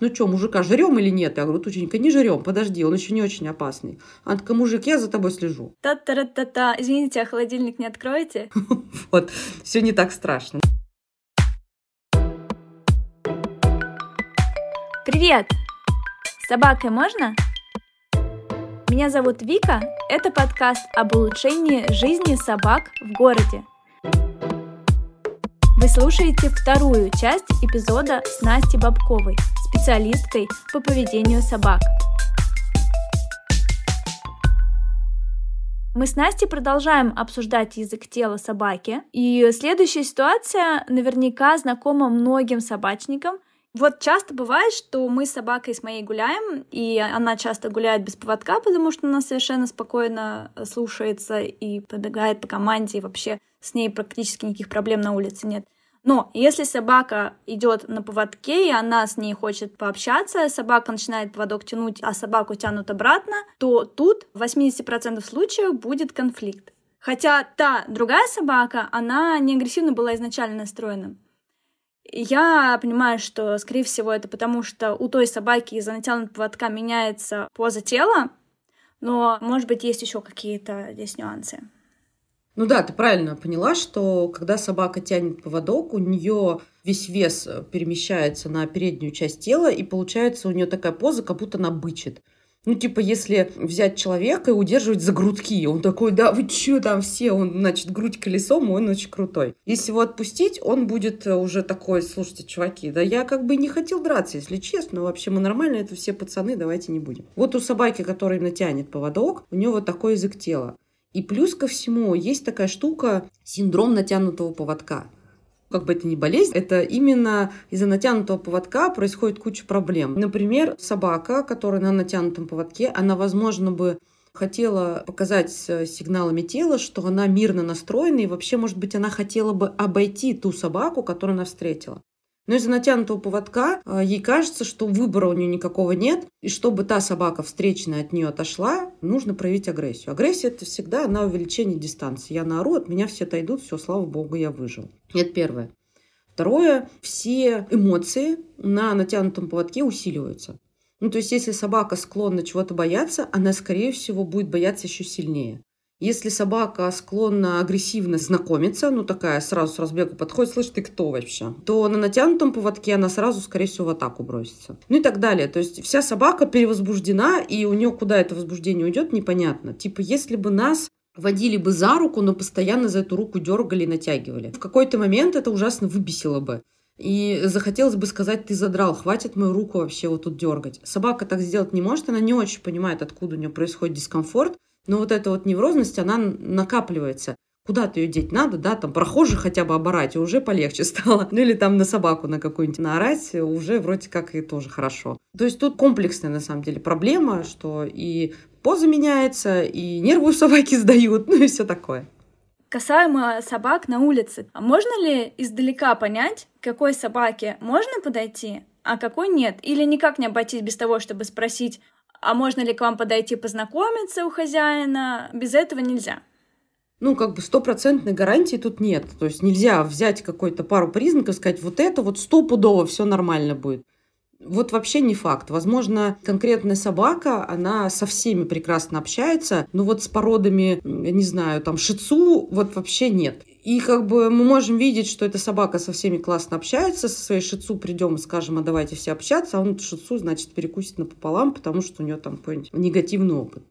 ну что, мужика жрем или нет? Я говорю, Тученька, не жрем, подожди, он еще не очень опасный. Она такая, мужик, я за тобой слежу. Та-та-та-та, извините, а холодильник не откроете? Вот, все не так страшно. Привет! С собакой можно? Меня зовут Вика, это подкаст об улучшении жизни собак в городе. Вы слушаете вторую часть эпизода с Настей Бабковой, специалисткой по поведению собак. Мы с Настей продолжаем обсуждать язык тела собаки. И следующая ситуация наверняка знакома многим собачникам. Вот часто бывает, что мы с собакой с моей гуляем, и она часто гуляет без поводка, потому что она совершенно спокойно слушается и побегает по команде, и вообще с ней практически никаких проблем на улице нет. Но если собака идет на поводке, и она с ней хочет пообщаться, собака начинает поводок тянуть, а собаку тянут обратно, то тут в 80% случаев будет конфликт. Хотя та другая собака, она не агрессивно была изначально настроена. Я понимаю, что, скорее всего, это потому, что у той собаки из-за натянутого поводка меняется поза тела, но, может быть, есть еще какие-то здесь нюансы. Ну да, ты правильно поняла, что когда собака тянет поводок, у нее весь вес э, перемещается на переднюю часть тела, и получается у нее такая поза, как будто она бычит. Ну, типа, если взять человека и удерживать за грудки, он такой, да вы чё там все, он, значит, грудь колесом, он очень крутой. Если его отпустить, он будет э, уже такой, слушайте, чуваки, да я как бы не хотел драться, если честно, вообще мы нормально, это все пацаны, давайте не будем. Вот у собаки, которая натянет поводок, у нее вот такой язык тела. И плюс ко всему есть такая штука синдром натянутого поводка. Как бы это ни болезнь, это именно из-за натянутого поводка происходит куча проблем. Например, собака, которая на натянутом поводке, она, возможно, бы хотела показать сигналами тела, что она мирно настроена, и вообще, может быть, она хотела бы обойти ту собаку, которую она встретила. Но из-за натянутого поводка э, ей кажется, что выбора у нее никакого нет, и чтобы та собака встречная от нее отошла, нужно проявить агрессию. Агрессия это всегда на увеличение дистанции. Я наору, от меня все отойдут, все, слава богу, я выжил. Это первое. Второе, все эмоции на натянутом поводке усиливаются. Ну, то есть, если собака склонна чего-то бояться, она, скорее всего, будет бояться еще сильнее. Если собака склонна агрессивно знакомиться, ну такая сразу с разбегу подходит, слышь, ты кто вообще? То на натянутом поводке она сразу, скорее всего, в атаку бросится. Ну и так далее. То есть вся собака перевозбуждена, и у нее куда это возбуждение уйдет, непонятно. Типа, если бы нас водили бы за руку, но постоянно за эту руку дергали и натягивали. В какой-то момент это ужасно выбесило бы. И захотелось бы сказать, ты задрал, хватит мою руку вообще вот тут дергать. Собака так сделать не может, она не очень понимает, откуда у нее происходит дискомфорт. Но вот эта вот неврозность, она накапливается. Куда-то ее деть надо, да, там прохожих хотя бы оборать, и уже полегче стало. Ну или там на собаку на какую-нибудь наорать, уже вроде как и тоже хорошо. То есть тут комплексная на самом деле проблема, что и поза меняется, и нервы у собаки сдают, ну и все такое. Касаемо собак на улице, а можно ли издалека понять, к какой собаке можно подойти, а какой нет? Или никак не обойтись без того, чтобы спросить, а можно ли к вам подойти познакомиться у хозяина? Без этого нельзя. Ну, как бы стопроцентной гарантии тут нет. То есть нельзя взять какой-то пару признаков, сказать, вот это вот стопудово все нормально будет. Вот вообще не факт. Возможно, конкретная собака, она со всеми прекрасно общается, но вот с породами, не знаю, там, шицу вот вообще нет. И как бы мы можем видеть, что эта собака со всеми классно общается, со своей шицу придем и скажем, а давайте все общаться, а он шицу, значит, перекусит напополам, потому что у него там какой-нибудь негативный опыт.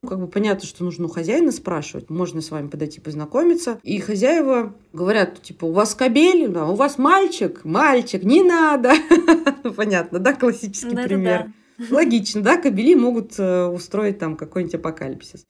Ну, как бы понятно, что нужно у хозяина спрашивать, можно с вами подойти познакомиться. И хозяева говорят, типа, у вас кобель, да, у вас мальчик, мальчик, не надо. Понятно, да, классический пример. Логично, да, кобели могут э, устроить там какой-нибудь апокалипсис.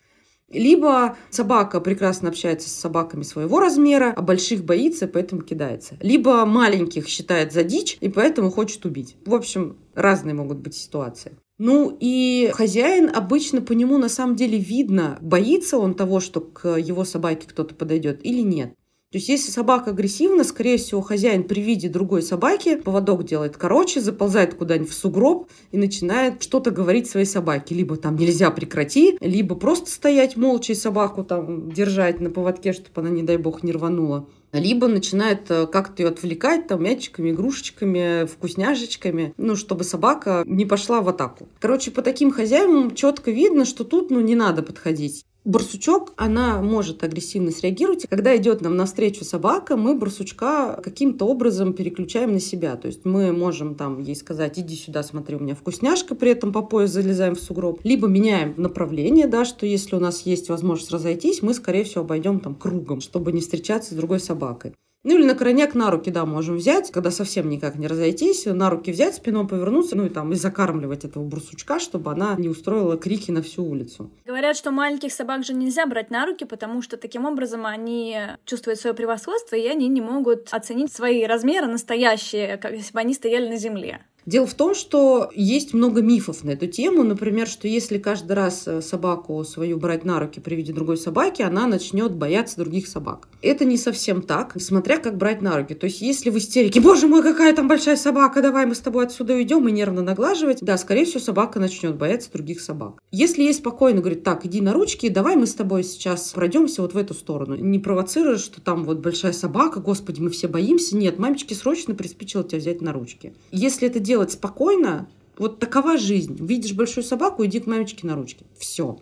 Либо собака прекрасно общается с собаками своего размера, а больших боится, поэтому кидается. Либо маленьких считает за дичь и поэтому хочет убить. В общем, разные могут быть ситуации. Ну и хозяин обычно по нему на самом деле видно, боится он того, что к его собаке кто-то подойдет или нет. То есть, если собака агрессивна, скорее всего, хозяин при виде другой собаки поводок делает короче, заползает куда-нибудь в сугроб и начинает что-то говорить своей собаке. Либо там нельзя прекрати, либо просто стоять молча и собаку там держать на поводке, чтобы она, не дай бог, не рванула либо начинает э, как-то ее отвлекать там мячиками, игрушечками, вкусняшечками, ну, чтобы собака не пошла в атаку. Короче, по таким хозяевам четко видно, что тут, ну, не надо подходить. Барсучок, она может агрессивно среагировать. Когда идет нам навстречу собака, мы барсучка каким-то образом переключаем на себя. То есть мы можем там ей сказать, иди сюда, смотри, у меня вкусняшка, при этом по пояс залезаем в сугроб. Либо меняем направление, да, что если у нас есть возможность разойтись, мы, скорее всего, обойдем там кругом, чтобы не встречаться с другой собакой. Ну или на крайняк на руки, да, можем взять, когда совсем никак не разойтись, на руки взять, спиной повернуться, ну и там и закармливать этого брусучка, чтобы она не устроила крики на всю улицу. Говорят, что маленьких собак же нельзя брать на руки, потому что таким образом они чувствуют свое превосходство, и они не могут оценить свои размеры настоящие, как если бы они стояли на земле. Дело в том, что есть много мифов на эту тему. Например, что если каждый раз э, собаку свою брать на руки при виде другой собаки, она начнет бояться других собак. Это не совсем так, смотря как брать на руки. То есть, если в истерике, боже мой, какая там большая собака, давай мы с тобой отсюда уйдем и нервно наглаживать, да, скорее всего, собака начнет бояться других собак. Если есть спокойно, говорит, так, иди на ручки, давай мы с тобой сейчас пройдемся вот в эту сторону. Не провоцируешь, что там вот большая собака, господи, мы все боимся. Нет, мамечке срочно приспичило тебя взять на ручки. Если это делать спокойно, вот такова жизнь. Видишь большую собаку, иди к мамечке на ручки. Все.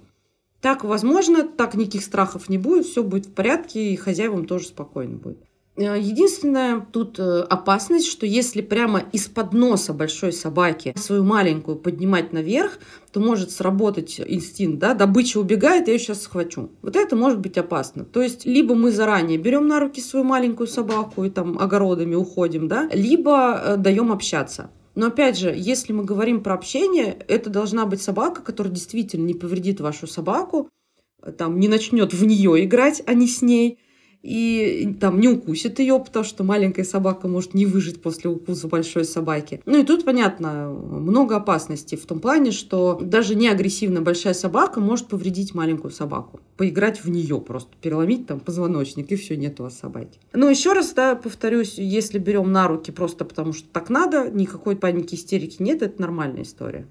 Так возможно, так никаких страхов не будет, все будет в порядке, и хозяевам тоже спокойно будет. Э, единственная тут э, опасность, что если прямо из-под носа большой собаки свою маленькую поднимать наверх, то может сработать инстинкт, да, добыча убегает, я ее сейчас схвачу. Вот это может быть опасно. То есть, либо мы заранее берем на руки свою маленькую собаку и там огородами уходим, да, либо э, даем общаться. Но опять же, если мы говорим про общение, это должна быть собака, которая действительно не повредит вашу собаку, там, не начнет в нее играть, а не с ней – и там не укусит ее, потому что маленькая собака может не выжить после укуса большой собаки. Ну и тут, понятно, много опасностей в том плане, что даже не агрессивная большая собака может повредить маленькую собаку. Поиграть в нее просто, переломить там позвоночник, и все, нет у вас собаки. Но еще раз, да, повторюсь, если берем на руки просто потому, что так надо, никакой паники, истерики нет, это нормальная история.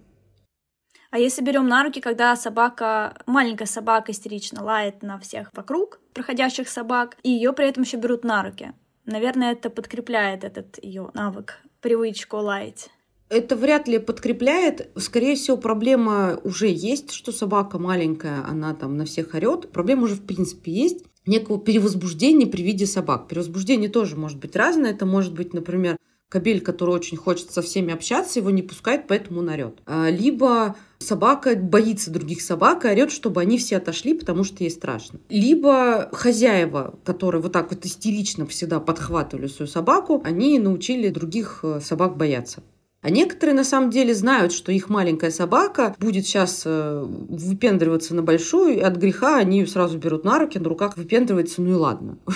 А если берем на руки, когда собака, маленькая собака истерично лает на всех вокруг, проходящих собак, и ее при этом еще берут на руки. Наверное, это подкрепляет этот ее навык, привычку лаять. Это вряд ли подкрепляет. Скорее всего, проблема уже есть, что собака маленькая, она там на всех орет. Проблема уже в принципе есть некого перевозбуждения при виде собак. Перевозбуждение тоже может быть разное. Это может быть, например, кобель, который очень хочет со всеми общаться, его не пускает, поэтому он орет. А, либо собака боится других собак и орет, чтобы они все отошли, потому что ей страшно. Либо хозяева, которые вот так вот истерично всегда подхватывали свою собаку, они научили других э, собак бояться. А некоторые на самом деле знают, что их маленькая собака будет сейчас э, выпендриваться на большую, и от греха они ее сразу берут на руки, на руках выпендривается, ну и ладно.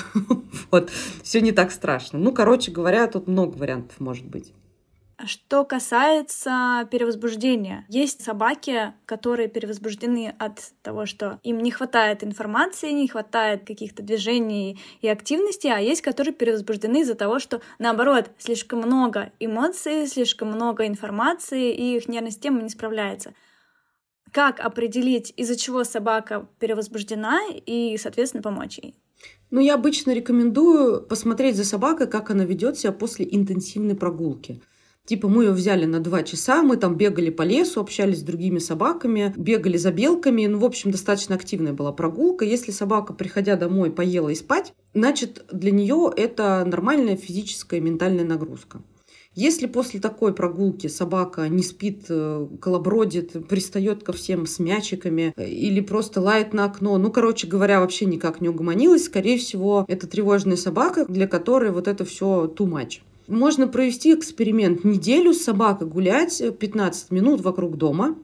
Вот, все не так страшно. Ну, короче говоря, тут много вариантов может быть. Что касается перевозбуждения, есть собаки, которые перевозбуждены от того, что им не хватает информации, не хватает каких-то движений и активности, а есть, которые перевозбуждены из-за того, что, наоборот, слишком много эмоций, слишком много информации, и их нервная система не справляется. Как определить, из-за чего собака перевозбуждена, и, соответственно, помочь ей? Ну, я обычно рекомендую посмотреть за собакой, как она ведет себя после интенсивной прогулки. Типа мы ее взяли на два часа, мы там бегали по лесу, общались с другими собаками, бегали за белками. Ну, в общем, достаточно активная была прогулка. Если собака, приходя домой, поела и спать, значит, для нее это нормальная физическая и ментальная нагрузка. Если после такой прогулки собака не спит, э, колобродит, пристает ко всем с мячиками э, или просто лает на окно, ну, короче говоря, вообще никак не угомонилась, скорее всего, это тревожная собака, для которой вот это все too much. Можно провести эксперимент неделю с собакой гулять 15 минут вокруг дома,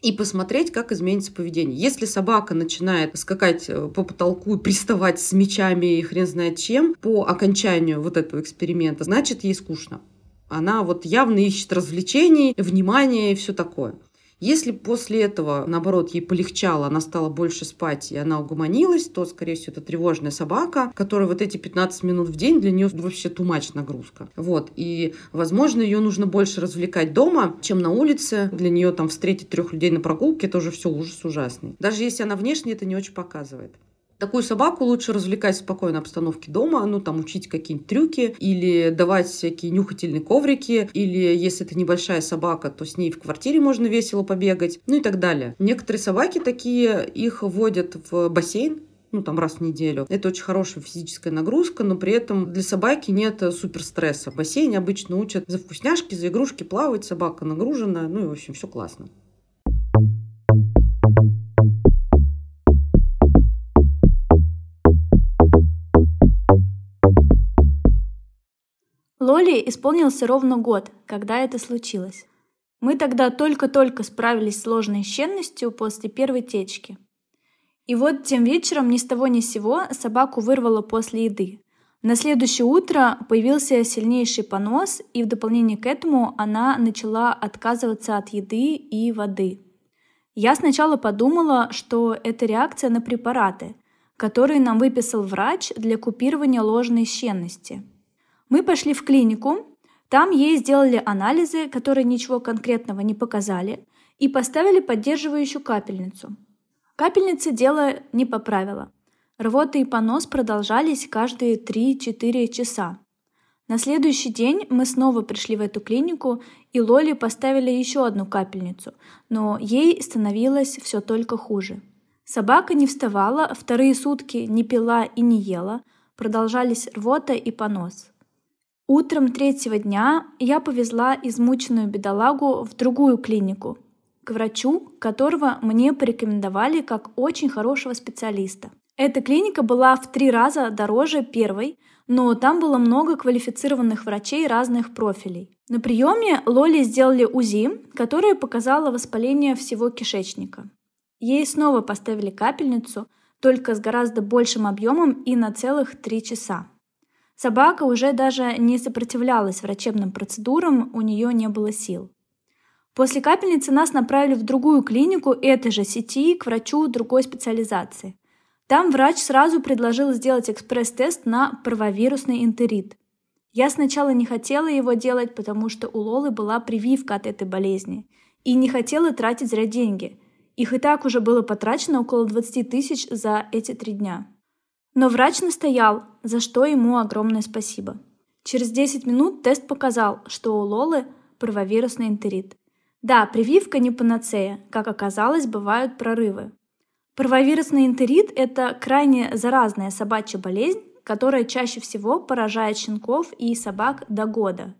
и посмотреть, как изменится поведение. Если собака начинает скакать э, по потолку и приставать с мечами и хрен знает чем, по окончанию вот этого эксперимента, значит, ей скучно. Она вот явно ищет развлечений, внимания и все такое. Если после этого, наоборот, ей полегчало, она стала больше спать, и она угомонилась, то, скорее всего, это тревожная собака, которая вот эти 15 минут в день для нее вообще тумач нагрузка. Вот. И, возможно, ее нужно больше развлекать дома, чем на улице. Для нее там встретить трех людей на прогулке, это уже все ужас ужасный. Даже если она внешне это не очень показывает. Такую собаку лучше развлекать в спокойной обстановке дома, ну, там, учить какие-нибудь трюки или давать всякие нюхательные коврики, или если это небольшая собака, то с ней в квартире можно весело побегать, ну и так далее. Некоторые собаки такие, их водят в бассейн, ну, там раз в неделю. Это очень хорошая физическая нагрузка, но при этом для собаки нет супер стресса. В бассейне обычно учат за вкусняшки, за игрушки плавать, собака нагружена, ну и, в общем, все классно. Лоли исполнился ровно год, когда это случилось. Мы тогда только-только справились с сложной щенностью после первой течки. И вот тем вечером ни с того ни с сего собаку вырвало после еды. На следующее утро появился сильнейший понос, и в дополнение к этому она начала отказываться от еды и воды. Я сначала подумала, что это реакция на препараты, которые нам выписал врач для купирования ложной щенности – мы пошли в клинику, там ей сделали анализы, которые ничего конкретного не показали, и поставили поддерживающую капельницу. Капельницы дело не поправило. Рвота и понос продолжались каждые 3-4 часа. На следующий день мы снова пришли в эту клинику, и Лоли поставили еще одну капельницу, но ей становилось все только хуже. Собака не вставала, вторые сутки не пила и не ела, продолжались рвота и понос. Утром третьего дня я повезла измученную бедолагу в другую клинику, к врачу, которого мне порекомендовали как очень хорошего специалиста. Эта клиника была в три раза дороже первой, но там было много квалифицированных врачей разных профилей. На приеме Лоли сделали УЗИ, которое показало воспаление всего кишечника. Ей снова поставили капельницу, только с гораздо большим объемом и на целых три часа. Собака уже даже не сопротивлялась врачебным процедурам, у нее не было сил. После капельницы нас направили в другую клинику этой же сети к врачу другой специализации. Там врач сразу предложил сделать экспресс-тест на правовирусный энтерит. Я сначала не хотела его делать, потому что у Лолы была прививка от этой болезни. И не хотела тратить зря деньги. Их и так уже было потрачено около 20 тысяч за эти три дня. Но врач настоял, за что ему огромное спасибо. Через 10 минут тест показал, что у Лолы правовирусный энтерит. Да, прививка не панацея, как оказалось, бывают прорывы. Правовирусный энтерит – это крайне заразная собачья болезнь, которая чаще всего поражает щенков и собак до года.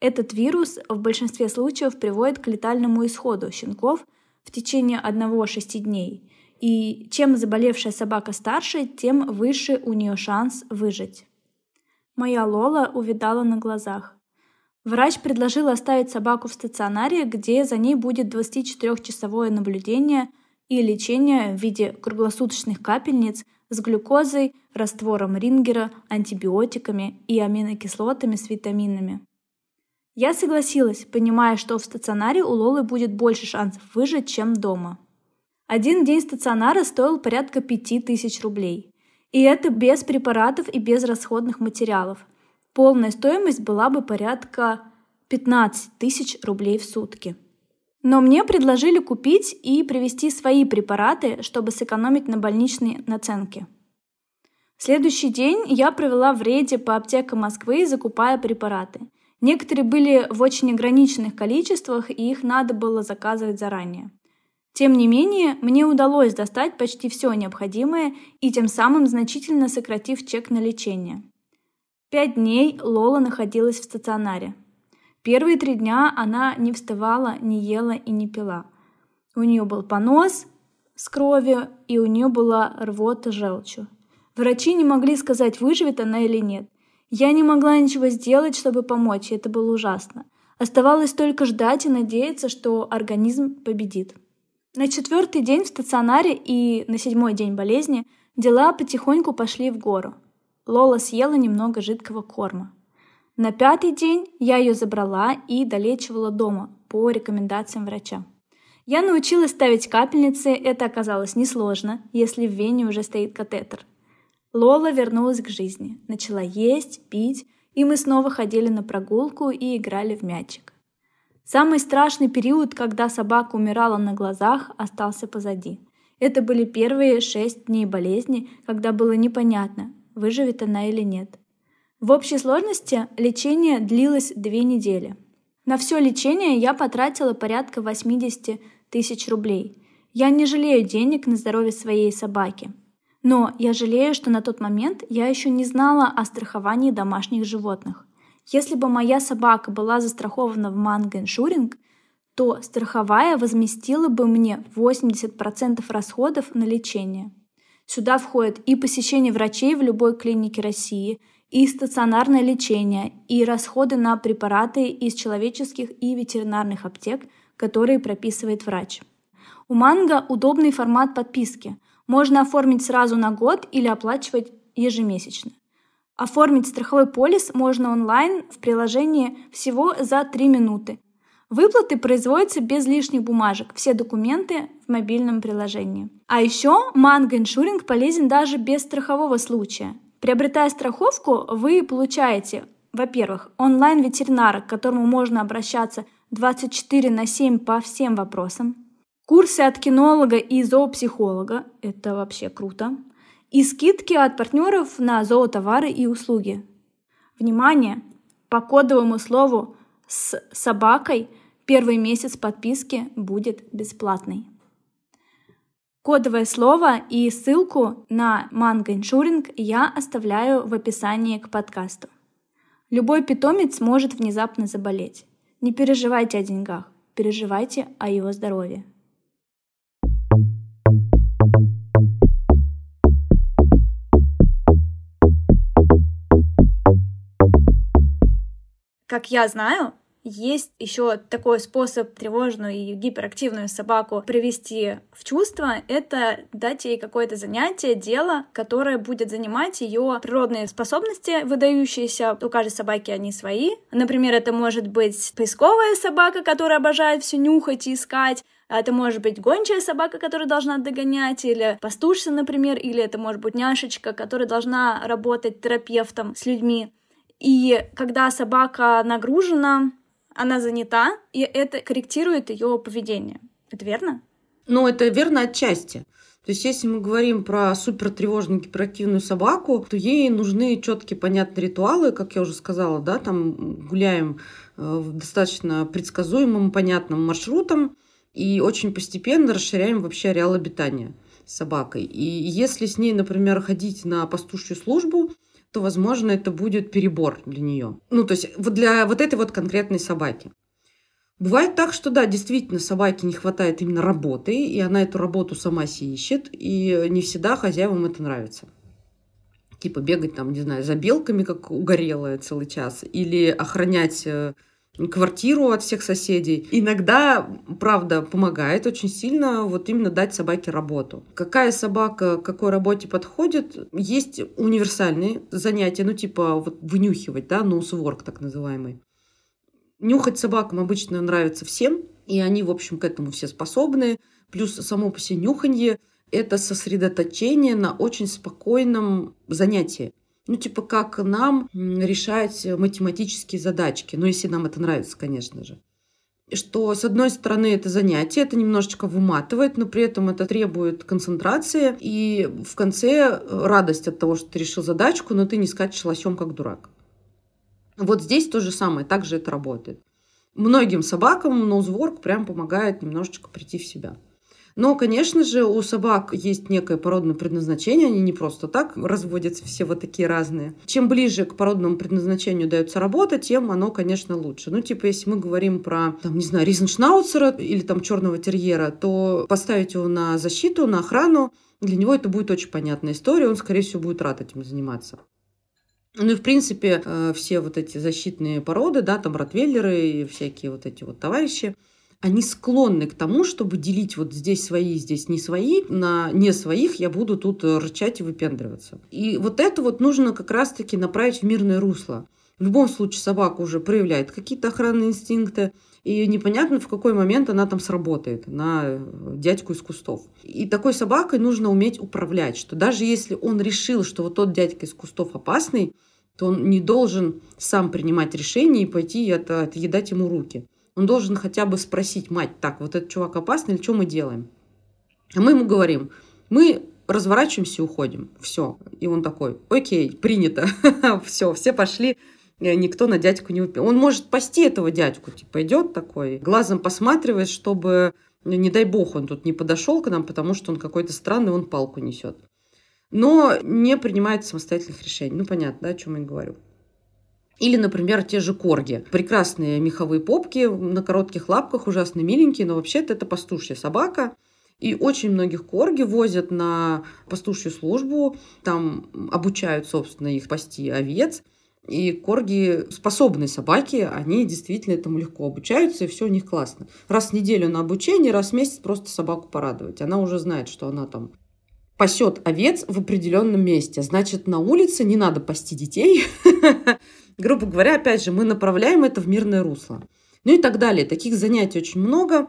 Этот вирус в большинстве случаев приводит к летальному исходу щенков в течение 1-6 дней – и чем заболевшая собака старше, тем выше у нее шанс выжить. Моя Лола увидала на глазах. Врач предложил оставить собаку в стационаре, где за ней будет 24-часовое наблюдение и лечение в виде круглосуточных капельниц с глюкозой, раствором рингера, антибиотиками и аминокислотами с витаминами. Я согласилась, понимая, что в стационаре у Лолы будет больше шансов выжить, чем дома. Один день стационара стоил порядка 5000 рублей. И это без препаратов и без расходных материалов. Полная стоимость была бы порядка 15 тысяч рублей в сутки. Но мне предложили купить и привезти свои препараты, чтобы сэкономить на больничной наценке. Следующий день я провела в рейде по аптекам Москвы, закупая препараты. Некоторые были в очень ограниченных количествах, и их надо было заказывать заранее. Тем не менее, мне удалось достать почти все необходимое и тем самым значительно сократив чек на лечение. Пять дней Лола находилась в стационаре. Первые три дня она не вставала, не ела и не пила. У нее был понос с кровью, и у нее была рвота желчью. Врачи не могли сказать, выживет она или нет. Я не могла ничего сделать, чтобы помочь, и это было ужасно. Оставалось только ждать и надеяться, что организм победит. На четвертый день в стационаре и на седьмой день болезни дела потихоньку пошли в гору. Лола съела немного жидкого корма. На пятый день я ее забрала и долечивала дома по рекомендациям врача. Я научилась ставить капельницы, это оказалось несложно, если в вене уже стоит катетер. Лола вернулась к жизни, начала есть, пить, и мы снова ходили на прогулку и играли в мячик. Самый страшный период, когда собака умирала на глазах, остался позади. Это были первые шесть дней болезни, когда было непонятно, выживет она или нет. В общей сложности лечение длилось две недели. На все лечение я потратила порядка 80 тысяч рублей. Я не жалею денег на здоровье своей собаки. Но я жалею, что на тот момент я еще не знала о страховании домашних животных. Если бы моя собака была застрахована в Манго Иншуринг, то страховая возместила бы мне 80% расходов на лечение. Сюда входит и посещение врачей в любой клинике России, и стационарное лечение, и расходы на препараты из человеческих и ветеринарных аптек – которые прописывает врач. У Манго удобный формат подписки. Можно оформить сразу на год или оплачивать ежемесячно. Оформить страховой полис можно онлайн в приложении всего за 3 минуты. Выплаты производятся без лишних бумажек, все документы в мобильном приложении. А еще Mango Insuring полезен даже без страхового случая. Приобретая страховку, вы получаете, во-первых, онлайн-ветеринара, к которому можно обращаться 24 на 7 по всем вопросам. Курсы от кинолога и зоопсихолога – это вообще круто. И скидки от партнеров на зоотовары и услуги. Внимание! По кодовому слову «с собакой» первый месяц подписки будет бесплатный. Кодовое слово и ссылку на Mango Insuring я оставляю в описании к подкасту. Любой питомец может внезапно заболеть. Не переживайте о деньгах, переживайте о его здоровье. Как я знаю, есть еще такой способ тревожную и гиперактивную собаку привести в чувство, это дать ей какое-то занятие, дело, которое будет занимать ее природные способности, выдающиеся. У каждой собаки они свои. Например, это может быть поисковая собака, которая обожает все нюхать и искать, это может быть гончая собака, которая должна догонять, или пастушка, например, или это может быть няшечка, которая должна работать терапевтом с людьми. И когда собака нагружена, она занята, и это корректирует ее поведение. Это верно? Ну, это верно отчасти. То есть, если мы говорим про супертревожную гиперактивную собаку, то ей нужны четкие, понятные ритуалы, как я уже сказала, да, там гуляем э, в достаточно предсказуемым, понятным маршрутом и очень постепенно расширяем вообще ареал обитания собакой. И если с ней, например, ходить на пастушью службу, то, возможно, это будет перебор для нее. Ну, то есть для вот этой вот конкретной собаки. Бывает так, что да, действительно, собаке не хватает именно работы, и она эту работу сама себе ищет, и не всегда хозяевам это нравится. Типа бегать там, не знаю, за белками, как угорелая целый час, или охранять э, квартиру от всех соседей. Иногда, правда, помогает очень сильно вот именно дать собаке работу. Какая собака какой работе подходит? Есть универсальные занятия, ну типа вот вынюхивать, да, ноусворк так называемый. Нюхать собакам обычно нравится всем, и они, в общем, к этому все способны. Плюс само по себе нюханье – это сосредоточение на очень спокойном занятии ну, типа, как нам решать математические задачки. Ну, если нам это нравится, конечно же. Что, с одной стороны, это занятие, это немножечко выматывает, но при этом это требует концентрации. И в конце э, радость от того, что ты решил задачку, но ты не скачешь лосем, как дурак. Вот здесь то же самое, также это работает. Многим собакам ноузворк прям помогает немножечко прийти в себя. Но, конечно же, у собак есть некое породное предназначение, они не просто так разводятся все вот такие разные. Чем ближе к породному предназначению дается работа, тем оно, конечно, лучше. Ну, типа, если мы говорим про, там, не знаю, ризеншнауцера или там черного терьера, то поставить его на защиту, на охрану, для него это будет очень понятная история, он, скорее всего, будет рад этим заниматься. Ну и, в принципе, э, все вот эти защитные породы, да, там ротвейлеры и всякие вот эти вот товарищи, они склонны к тому, чтобы делить вот здесь свои, здесь не свои, на не своих я буду тут рычать и выпендриваться. И вот это вот нужно как раз-таки направить в мирное русло. В любом случае собака уже проявляет какие-то охранные инстинкты, и непонятно, в какой момент она там сработает на э, дядьку из кустов. И такой собакой нужно уметь управлять, что даже если он решил, что вот тот дядька из кустов опасный, то он не должен сам принимать решение и пойти это, отъедать ему руки. Он должен хотя бы спросить, мать, так, вот этот чувак опасный, или что мы делаем? А мы ему говорим, мы разворачиваемся и уходим. Все. И он такой, окей, принято. Все, все пошли. Никто на дядьку не упил. Он может пасти этого дядьку. Типа идет такой, глазом посматривает, чтобы, не дай бог, он тут не подошел к нам, потому что он какой-то странный, он палку несет. Но не принимает самостоятельных решений. Ну, понятно, да, о чем я говорю. Или, например, те же корги. Прекрасные меховые попки на коротких лапках, ужасно миленькие, но вообще-то это пастушья собака. И очень многих корги возят на пастушью службу, там обучают, собственно, их пасти овец. И корги способные собаки, они действительно этому легко обучаются, и все у них классно. Раз в неделю на обучение, раз в месяц просто собаку порадовать. Она уже знает, что она там пасет овец в определенном месте. Значит, на улице не надо пасти детей. Грубо говоря, опять же, мы направляем это в мирное русло. Ну и так далее. Таких занятий очень много.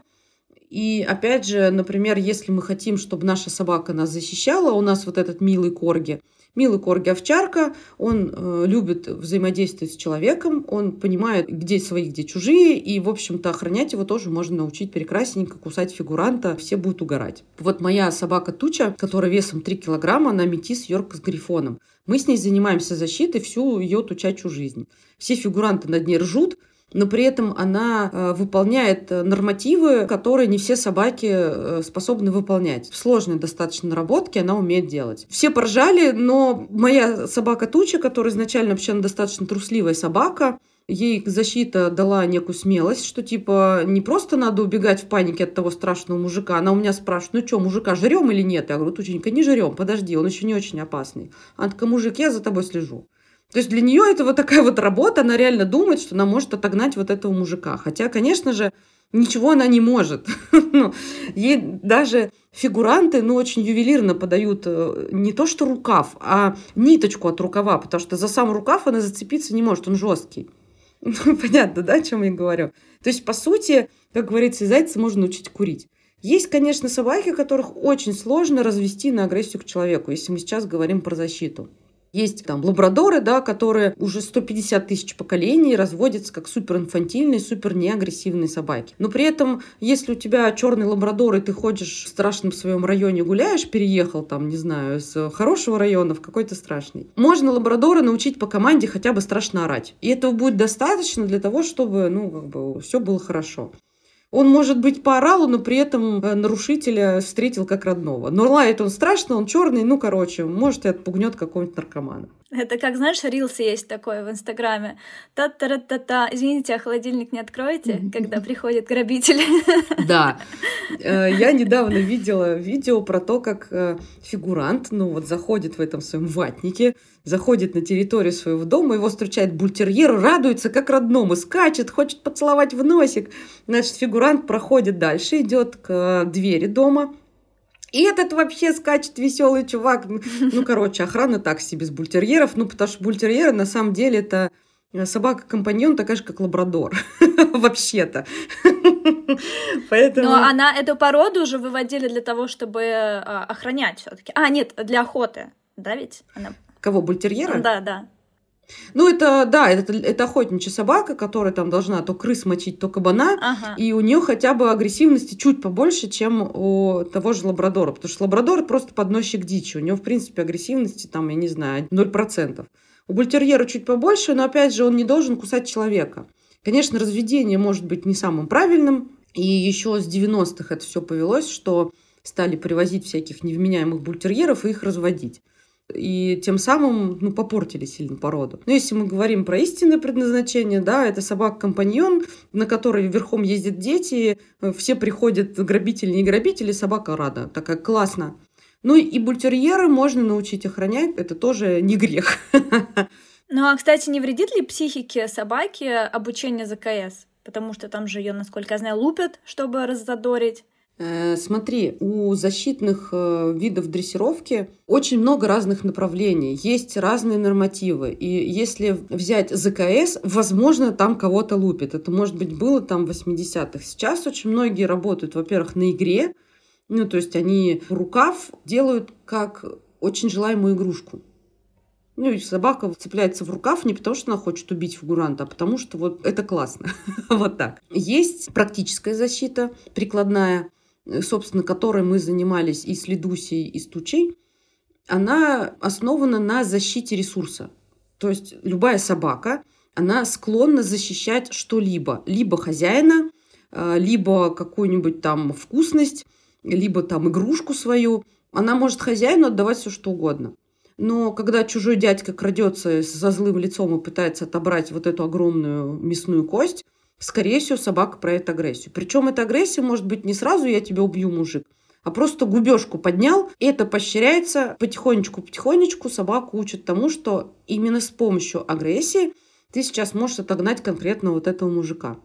И опять же, например, если мы хотим, чтобы наша собака нас защищала, у нас вот этот милый корги, милый корги овчарка, он э, любит взаимодействовать с человеком, он понимает, где свои, где чужие, и, в общем-то, охранять его тоже можно научить прекрасненько, кусать фигуранта, все будут угорать. Вот моя собака Туча, которая весом 3 килограмма, она метис Йорк с грифоном. Мы с ней занимаемся защитой всю ее тучачью жизнь. Все фигуранты над ней ржут, но при этом она э, выполняет э, нормативы, которые не все собаки э, способны выполнять. В сложной достаточно наработке она умеет делать. Все поржали, но моя собака Туча, которая изначально вообще достаточно трусливая собака, ей защита дала некую смелость, что типа не просто надо убегать в панике от того страшного мужика. Она у меня спрашивает, ну что, мужика жрем или нет? Я говорю, Тученька, не жрем, подожди, он еще не очень опасный. Она такая, мужик, я за тобой слежу. То есть для нее это вот такая вот работа, она реально думает, что она может отогнать вот этого мужика. Хотя, конечно же, ничего она не может. ну, ей даже фигуранты, ну, очень ювелирно подают э, не то что рукав, а ниточку от рукава, потому что за сам рукав она зацепиться не может, он жесткий. Ну, понятно, да, о чем я говорю? То есть, по сути, как говорится, зайца можно учить курить. Есть, конечно, собаки, которых очень сложно развести на агрессию к человеку, если мы сейчас говорим про защиту. Есть там лабрадоры, да, которые уже 150 тысяч поколений разводятся как суперинфантильные, супер неагрессивные собаки. Но при этом, если у тебя черный лабрадор, и ты ходишь в страшном своем районе, гуляешь, переехал там, не знаю, с хорошего района в какой-то страшный, можно лабрадора научить по команде хотя бы страшно орать. И этого будет достаточно для того, чтобы, ну, как бы, все было хорошо. Он, может быть, поорал, но при этом э, нарушителя встретил как родного. Но лает он страшно, он черный, ну, короче, может, и отпугнет какого-нибудь наркомана. Это как, знаешь, рилс есть такой в Инстаграме. Та-та-та-та. Извините, а холодильник не откроете, когда приходит грабитель? Да. Э, я недавно видела видео про то, как э, фигурант, ну вот, заходит в этом своем ватнике, заходит на территорию своего дома, его встречает бультерьер, радуется как родному, скачет, хочет поцеловать в носик. Значит, фигурант проходит дальше, идет к двери дома, и этот вообще скачет веселый чувак. Ну, короче, охрана так себе с бультерьеров. Ну, потому что бультерьеры на самом деле это собака-компаньон такая же, как лабрадор. Вообще-то. Поэтому... Но она эту породу уже выводили для того, чтобы а, охранять все таки А, нет, для охоты. Да ведь? Она... Кого, бультерьера? Да, да. Ну, это, да, это, это охотничья собака, которая там должна то крыс мочить, то кабана, ага. и у нее хотя бы агрессивности чуть побольше, чем у того же лабрадора, потому что лабрадор просто подносчик дичи, у него, в принципе, агрессивности там, я не знаю, 0%. У бультерьера чуть побольше, но, опять же, он не должен кусать человека. Конечно, разведение может быть не самым правильным, и еще с 90-х это все повелось, что стали привозить всяких невменяемых бультерьеров и их разводить и тем самым ну, попортили сильно породу. Но если мы говорим про истинное предназначение, да, это собака-компаньон, на которой верхом ездят дети, э, все приходят грабители, не грабители, собака рада, такая классно. Ну и бультерьеры можно научить охранять, это тоже не грех. Ну а, кстати, не вредит ли психике собаки обучение ЗКС? Потому что там же ее, насколько я знаю, лупят, чтобы раззадорить. Э, смотри, у защитных э, видов дрессировки очень много разных направлений, есть разные нормативы. И если взять ЗКС, возможно, там кого-то лупит. Это, может быть, было там в 80-х. Сейчас очень многие работают, во-первых, на игре, ну, то есть они рукав делают как очень желаемую игрушку. Ну, и собака цепляется в рукав не потому, что она хочет убить фигуранта, а потому что вот это классно. вот так. Есть практическая защита прикладная, собственно, которой мы занимались и с Ледусей, и с Тучей, она основана на защите ресурса. То есть любая собака, она склонна защищать что-либо. Либо хозяина, э, либо какую-нибудь там вкусность, либо там игрушку свою. Она может хозяину отдавать все что угодно. Но когда чужой дядька крадется со злым лицом и пытается отобрать вот эту огромную мясную кость, скорее всего, собака проявит агрессию. Причем эта агрессия может быть не сразу «я тебя убью, мужик», а просто губежку поднял, и это поощряется потихонечку-потихонечку. Собаку учат тому, что именно с помощью агрессии ты сейчас можешь отогнать конкретно вот этого мужика.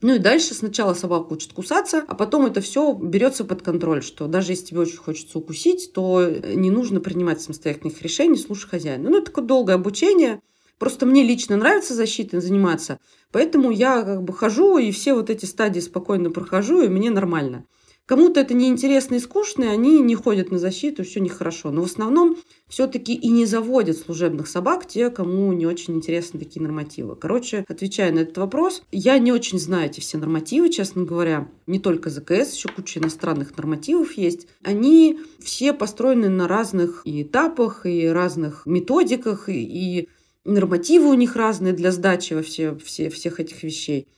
Ну и дальше сначала собака учит кусаться, а потом это все берется под контроль, что даже если тебе очень хочется укусить, то не нужно принимать самостоятельных решений, слушай хозяина. Ну, это такое долгое обучение, Просто мне лично нравится защитой заниматься, поэтому я как бы хожу и все вот эти стадии спокойно прохожу, и мне нормально. Кому-то это неинтересно и скучно, и они не ходят на защиту, все нехорошо. Но в основном все-таки и не заводят служебных собак те, кому не очень интересны такие нормативы. Короче, отвечая на этот вопрос, я не очень знаю эти все нормативы, честно говоря. Не только ЗКС, еще куча иностранных нормативов есть. Они все построены на разных и этапах, и разных методиках, и, и нормативы у них разные для сдачи во все, все, всех этих вещей.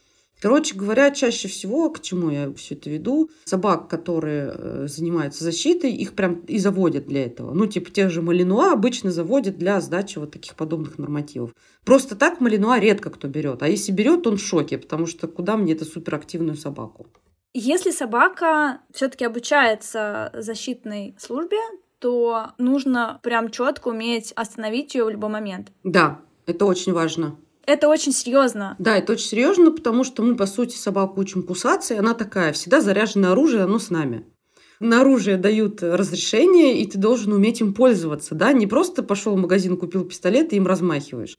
Короче говоря, чаще всего, к чему я все это веду, собак, которые э, занимаются защитой, их прям и заводят для этого. Ну, типа тех же малинуа обычно заводят для сдачи вот таких подобных нормативов. Просто так малинуа редко кто берет. А если берет, он в шоке, потому что куда мне эту суперактивную собаку? Если собака все-таки обучается защитной службе, то нужно прям четко уметь остановить ее в любой момент. Да, это очень важно. Это очень серьезно. Да, это очень серьезно, потому что мы, по сути, собаку учим кусаться, и она такая, всегда заряженное оружие, оно с нами. На оружие дают разрешение, и ты должен уметь им пользоваться, да, не просто пошел в магазин, купил пистолет и им размахиваешь.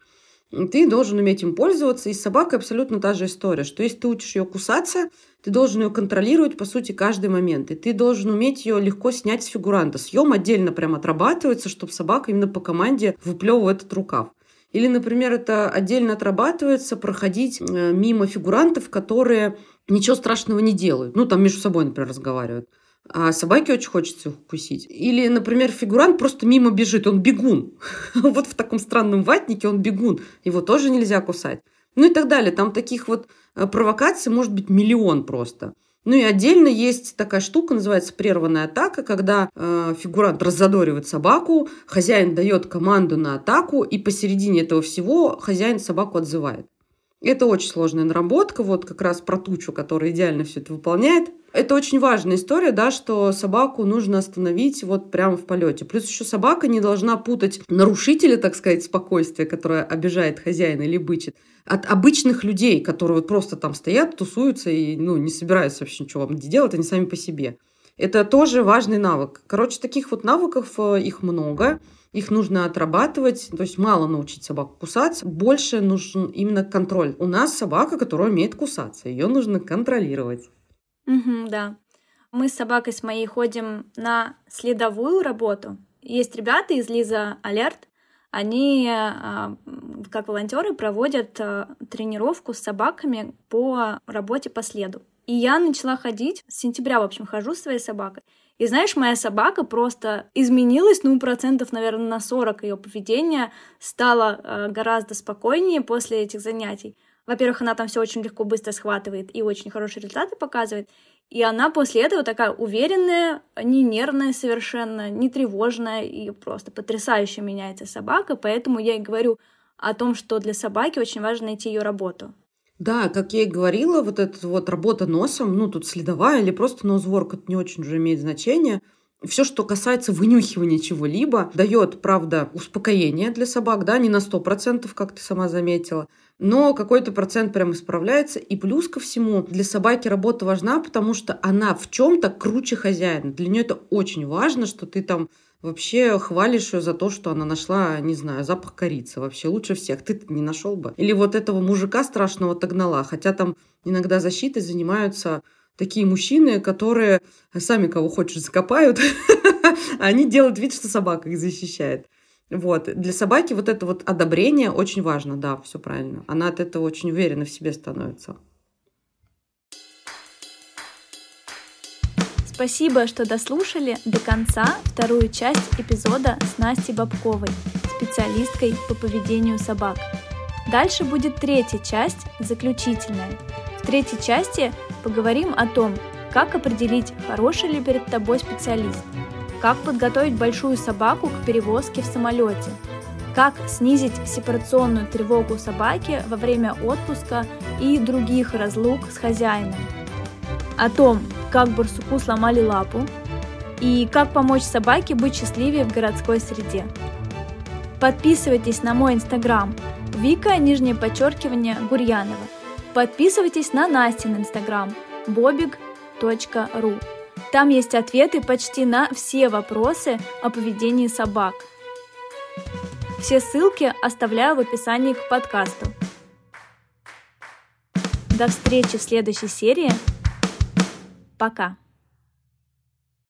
Ты должен уметь им пользоваться, и с собакой абсолютно та же история, что если ты учишь ее кусаться, ты должен ее контролировать, по сути, каждый момент. И ты должен уметь ее легко снять с фигуранта. Съем отдельно прям отрабатывается, чтобы собака именно по команде выплевывала этот рукав. Или, например, это отдельно отрабатывается проходить э, мимо фигурантов, которые ничего страшного не делают. Ну, там между собой, например, разговаривают. А собаке очень хочется укусить. Или, например, фигурант просто мимо бежит, он бегун. вот в таком странном ватнике он бегун. Его тоже нельзя кусать. Ну и так далее. Там таких вот э, провокаций может быть миллион просто. Ну и отдельно есть такая штука, называется прерванная атака, когда э, фигурант раззадоривает собаку, хозяин дает команду на атаку, и посередине этого всего хозяин собаку отзывает. Это очень сложная наработка, вот как раз про тучу, которая идеально все это выполняет. Это очень важная история, да, что собаку нужно остановить вот прямо в полете. Плюс еще собака не должна путать нарушителя, так сказать, спокойствия, которое обижает хозяина или бычит, от обычных людей, которые вот просто там стоят, тусуются и ну, не собираются вообще ничего делать, они сами по себе. Это тоже важный навык. Короче, таких вот навыков э, их много. Их нужно отрабатывать, то есть мало научить собаку кусаться, больше нужен именно контроль. У нас собака, которая умеет кусаться, ее нужно контролировать. Угу, да. Мы с собакой с моей ходим на следовую работу. Есть ребята из Лиза Алерт, они а, как волонтеры проводят а, тренировку с собаками по работе по следу. И я начала ходить, с сентября, в общем, хожу с своей собакой. И знаешь, моя собака просто изменилась, ну, процентов, наверное, на 40 ее поведение стало э, гораздо спокойнее после этих занятий. Во-первых, она там все очень легко, быстро схватывает и очень хорошие результаты показывает. И она после этого такая уверенная, не нервная совершенно, не тревожная и просто потрясающе меняется собака. Поэтому я и говорю о том, что для собаки очень важно найти ее работу. Да, как я и говорила, вот эта вот работа носом, ну, тут следовая или просто носворк, это не очень уже имеет значение. все, что касается вынюхивания чего-либо, дает, правда, успокоение для собак, да, не на 100%, как ты сама заметила, но какой-то процент прям исправляется. И плюс ко всему, для собаки работа важна, потому что она в чем-то круче хозяина. Для нее это очень важно, что ты там вообще хвалишь ее за то, что она нашла, не знаю, запах корицы. Вообще лучше всех. ты не нашел бы. Или вот этого мужика страшного отогнала. Хотя там иногда защитой занимаются такие мужчины, которые сами кого хочешь закопают, они делают вид, что собака их защищает. Вот. Для собаки вот это вот одобрение очень важно, да, все правильно. Она от этого очень уверена в себе становится. Спасибо, что дослушали до конца вторую часть эпизода с Настей Бабковой, специалисткой по поведению собак. Дальше будет третья часть, заключительная. В третьей части поговорим о том, как определить, хороший ли перед тобой специалист, как подготовить большую собаку к перевозке в самолете, как снизить сепарационную тревогу собаки во время отпуска и других разлук с хозяином, о том, как барсуку сломали лапу и как помочь собаке быть счастливее в городской среде. Подписывайтесь на мой инстаграм Вика, нижнее подчеркивание, Гурьянова – Подписывайтесь на Настин инстаграм bobig.ru. Там есть ответы почти на все вопросы о поведении собак. Все ссылки оставляю в описании к подкасту. До встречи в следующей серии. Пока.